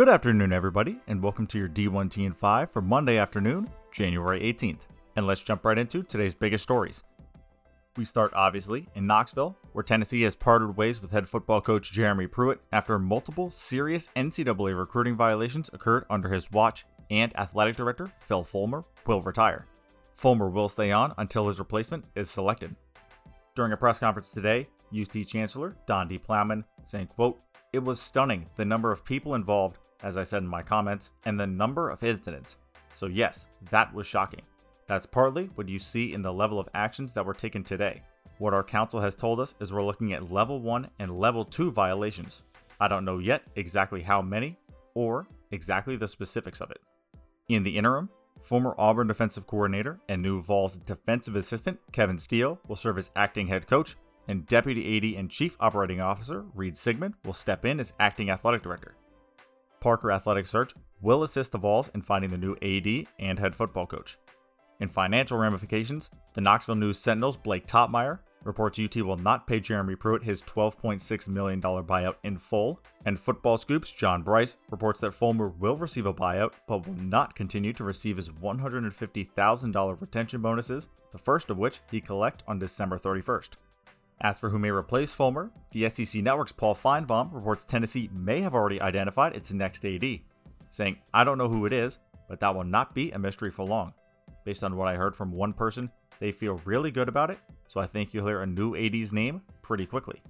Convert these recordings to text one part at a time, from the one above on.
Good afternoon, everybody, and welcome to your D1T and 5 for Monday afternoon, January 18th. And let's jump right into today's biggest stories. We start, obviously, in Knoxville, where Tennessee has parted ways with head football coach Jeremy Pruitt after multiple serious NCAA recruiting violations occurred under his watch, and athletic director Phil Fulmer will retire. Fulmer will stay on until his replacement is selected. During a press conference today, UT Chancellor Donde Plowman saying, quote, It was stunning the number of people involved, as I said in my comments, and the number of incidents. So yes, that was shocking. That's partly what you see in the level of actions that were taken today. What our counsel has told us is we're looking at level 1 and level 2 violations. I don't know yet exactly how many or exactly the specifics of it. In the interim, former Auburn defensive coordinator and new Vols defensive assistant Kevin Steele will serve as acting head coach, and Deputy AD and Chief Operating Officer Reid Sigmon will step in as acting athletic director. Parker Athletic Search will assist the Vols in finding the new AD and head football coach. In financial ramifications, the Knoxville News Sentinel's Blake Toppmeyer reports UT will not pay Jeremy Pruitt his $12.6 million buyout in full, and Football Scoop's John Brice reports that Fulmer will receive a buyout but will not continue to receive his $150,000 retention bonuses, the first of which he collect on December 31st. As for who may replace Fulmer, the SEC Network's Paul Finebaum reports Tennessee may have already identified its next AD, saying, I don't know who it is, but that will not be a mystery for long. Based on what I heard from one person, they feel really good about it, so I think you'll hear a new AD's name pretty quickly.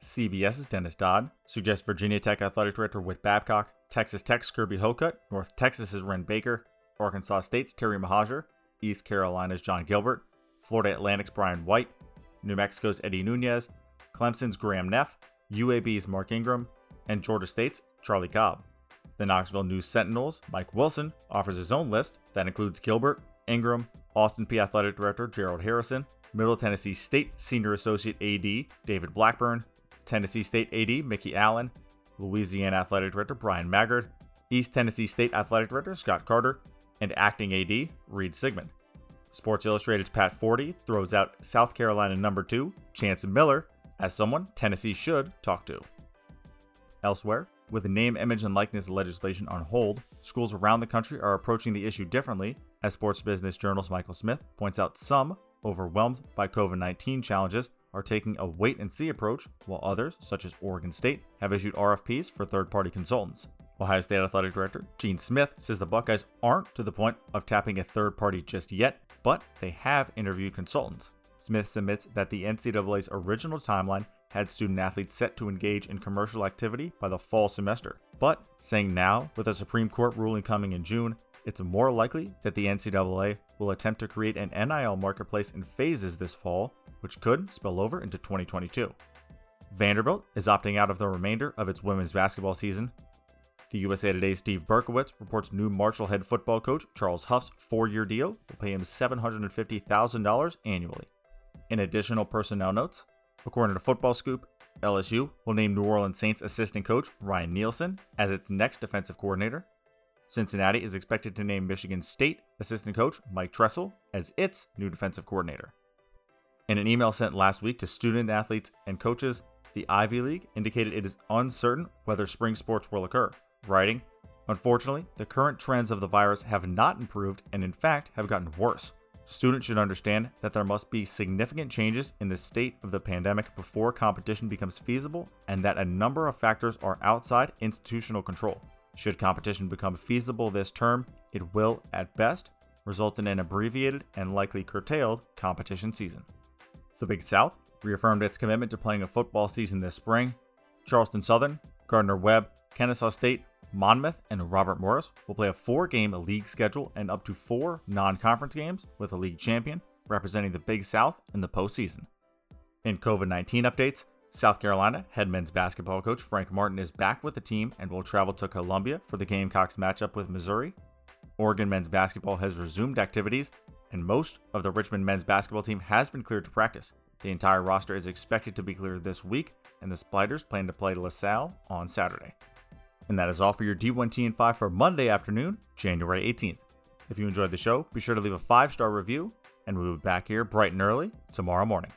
CBS's Dennis Dodd suggests Virginia Tech Athletic Director Whit Babcock, Texas Tech's Kirby Hocutt, North Texas's Wren Baker, Arkansas State's Terry Mohajir, East Carolina's Jon Gilbert, Florida Atlantic's Brian White, New Mexico's Eddie Nunez, Clemson's Graham Neff, UAB's Mark Ingram, and Georgia State's Charlie Cobb. The Knoxville News Sentinel's Mike Wilson offers his own list that includes Gilbert, Ingram, Austin Peay Athletic Director Gerald Harrison, Middle Tennessee State Senior Associate AD David Blackburn, Tennessee State AD Mikki Allen, Louisiana Athletic Director Bryan Maggard, East Tennessee State Athletic Director Scott Carter, and Acting AD Reid Sigmon. Sports Illustrated's Pat Forde throws out South Carolina number 2, Chance Miller, as someone Tennessee should talk to. Elsewhere, with name, image, and likeness legislation on hold, schools around the country are approaching the issue differently, as Sports Business Journal's Michael Smith points out some, overwhelmed by COVID 19 challenges, are taking a wait and see approach, while others, such as Oregon State, have issued RFPs for third party consultants. Ohio State Athletic Director Gene Smith says the Buckeyes aren't to the point of tapping a third party just yet, but they have interviewed consultants. Smith submits that the NCAA's original timeline had student athletes set to engage in commercial activity by the fall semester, but saying now, with a Supreme Court ruling coming in June, it's more likely that the NCAA will attempt to create an NIL marketplace in phases this fall, which could spill over into 2022. Vanderbilt is opting out of the remainder of its women's basketball season. The USA Today's Steve Berkowitz reports new Marshall head football coach Charles Huff's four year deal will pay him $750,000 annually. In additional personnel notes, according to Football Scoop, LSU will name New Orleans Saints assistant coach Ryan Nielsen as its next defensive coordinator. Cincinnati is expected to name Michigan State assistant coach Mike Tressel as its new defensive coordinator. In an email sent last week to student athletes and coaches, the Ivy League indicated it is uncertain whether spring sports will occur, writing, Unfortunately, the current trends of the virus have not improved and, in fact, have gotten worse. Students should understand that there must be significant changes in the state of the pandemic before competition becomes feasible and that a number of factors are outside institutional control. Should competition become feasible this term, it will, at best, result in an abbreviated and likely curtailed competition season. The Big South reaffirmed its commitment to playing a football season this spring. Charleston Southern, Gardner Webb, Kennesaw State, Monmouth, and Robert Morris will play a four game league schedule and up to four non conference games with a league champion representing the Big South in the postseason. In COVID 19 updates, South Carolina head men's basketball coach Frank Martin is back with the team and will travel to Columbia for the Gamecocks matchup with Missouri. Oregon men's basketball has resumed activities, and most of the Richmond men's basketball team has been cleared to practice. The entire roster is expected to be cleared this week, and the Spiders plan to play LaSalle on Saturday. And that is all for your D1T and 5 for Monday afternoon, January 18th. If you enjoyed the show, be sure to leave a five star review, and we'll be back here bright and early tomorrow morning.